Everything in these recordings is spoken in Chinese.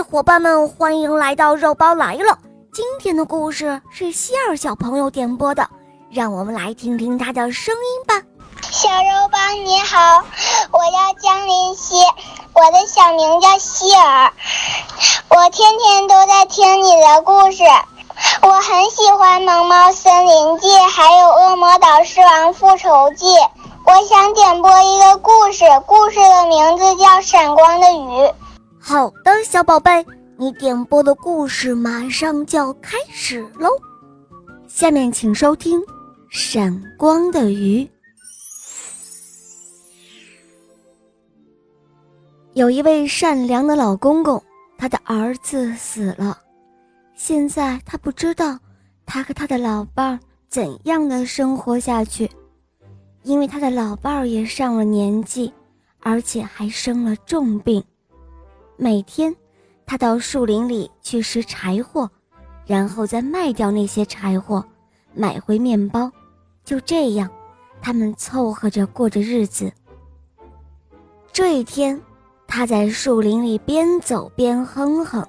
伙伴们，欢迎来到肉包来了。今天的故事是希尔小朋友点播的，让我们来听听他的声音吧。小肉包你好，我叫江林希，我的小名叫希尔，我天天都在听你的故事。我很喜欢《萌猫森林记》，还有《恶魔岛狮王复仇记》。我想点播一个故事，故事的名字叫《闪光的鱼》。好的，小宝贝，你点播的故事马上就要开始喽。下面请收听《闪光的鱼》。有一位善良的老公公，他的儿子死了。现在他不知道他和他的老伴儿怎样的生活下去，因为他的老伴儿也上了年纪，而且还生了重病。每天，他到树林里去拾柴火，然后再卖掉那些柴火，买回面包。就这样，他们凑合着过着日子。这一天，他在树林里边走边哼哼。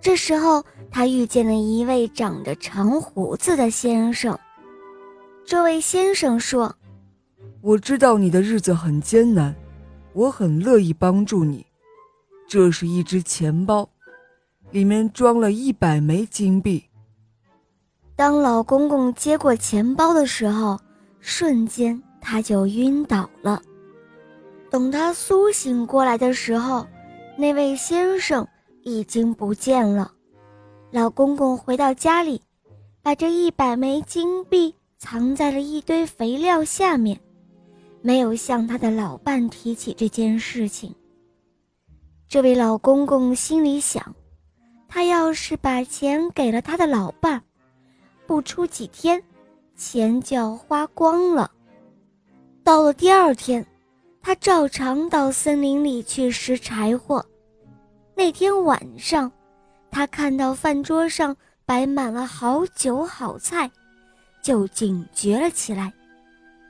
这时候，他遇见了一位长着长胡子的先生。这位先生说：“我知道你的日子很艰难，我很乐意帮助你。这是一只钱包，里面装了一百枚金币。”当老公公接过钱包的时候，瞬间他就晕倒了。等他苏醒过来的时候，那位先生。已经不见了。老公公回到家里，把这一百枚金币藏在了一堆肥料下面，没有向他的老伴提起这件事情。这位老公公心里想：他要是把钱给了他的老伴，不出几天，钱就要花光了。到了第二天，他照常到森林里去拾柴火。那天晚上，他看到饭桌上摆满了好酒好菜，就警觉了起来，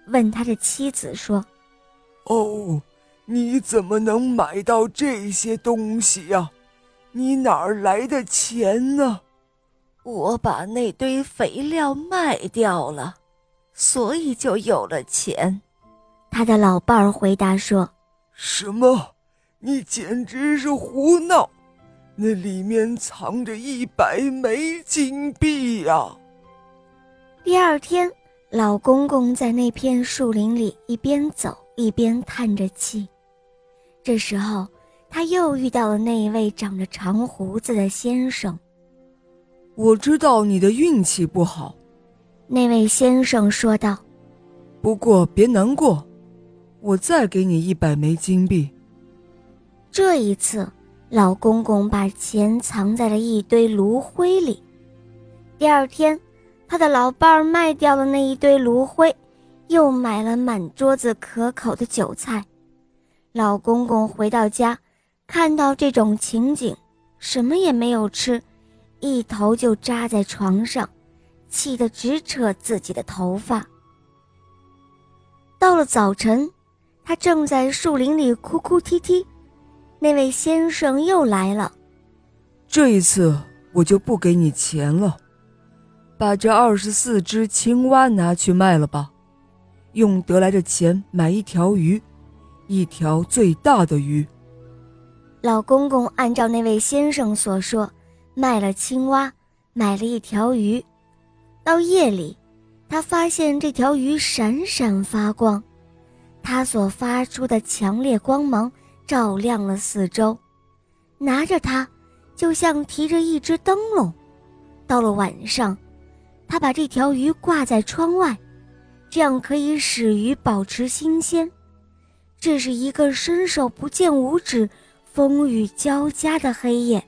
问他的妻子说：“哦，你怎么能买到这些东西呀？你哪儿来的钱呢？”我把那堆肥料卖掉了，所以就有了钱。他的老伴儿回答说：“什么？”你简直是胡闹！那里面藏着一百枚金币呀！第二天，老公公在那片树林里一边走一边叹着气。这时候，他又遇到了那一位长着长胡子的先生。我知道你的运气不好，那位先生说道。不过别难过，我再给你一百枚金币。这一次，老公公把钱藏在了一堆炉灰里。第二天，他的老伴儿卖掉了那一堆炉灰，又买了满桌子可口的酒菜。老公公回到家，看到这种情景，什么也没有吃，一头就扎在床上，气得直扯自己的头发。到了早晨，他正在树林里哭哭啼啼。那位先生又来了。这一次我就不给你钱了，把这二十四只青蛙拿去卖了吧，用得来的钱买一条鱼，一条最大的鱼。老公公按照那位先生所说，卖了青蛙，买了一条鱼。到夜里，他发现这条鱼闪闪发光，它所发出的强烈光芒。照亮了四周，拿着它，就像提着一只灯笼。到了晚上，他把这条鱼挂在窗外，这样可以使鱼保持新鲜。这是一个伸手不见五指、风雨交加的黑夜，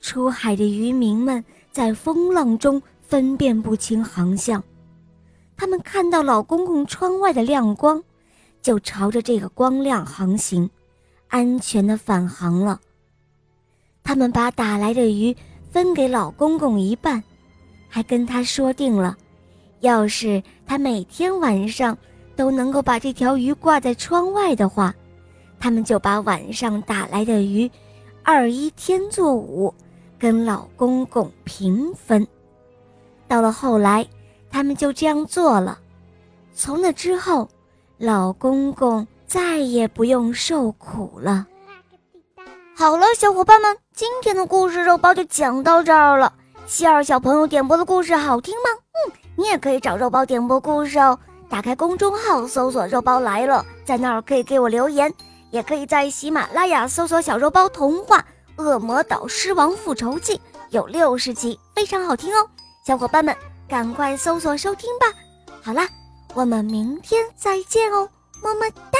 出海的渔民们在风浪中分辨不清航向。他们看到老公公窗外的亮光，就朝着这个光亮航行。安全的返航了。他们把打来的鱼分给老公公一半，还跟他说定了，要是他每天晚上都能够把这条鱼挂在窗外的话，他们就把晚上打来的鱼二一天作五，跟老公公平分。到了后来，他们就这样做了。从那之后，老公公再也不用受苦了。好了，小伙伴们，今天的故事肉包就讲到这儿了。希尔小朋友点播的故事好听吗？嗯，你也可以找肉包点播故事哦。打开公众号搜索“肉包来了”，在那儿可以给我留言，也可以在喜马拉雅搜索“小肉包童话《恶魔岛狮王复仇记》”，有六十集，非常好听哦。小伙伴们，赶快搜索收听吧。好啦，我们明天再见哦，么么哒。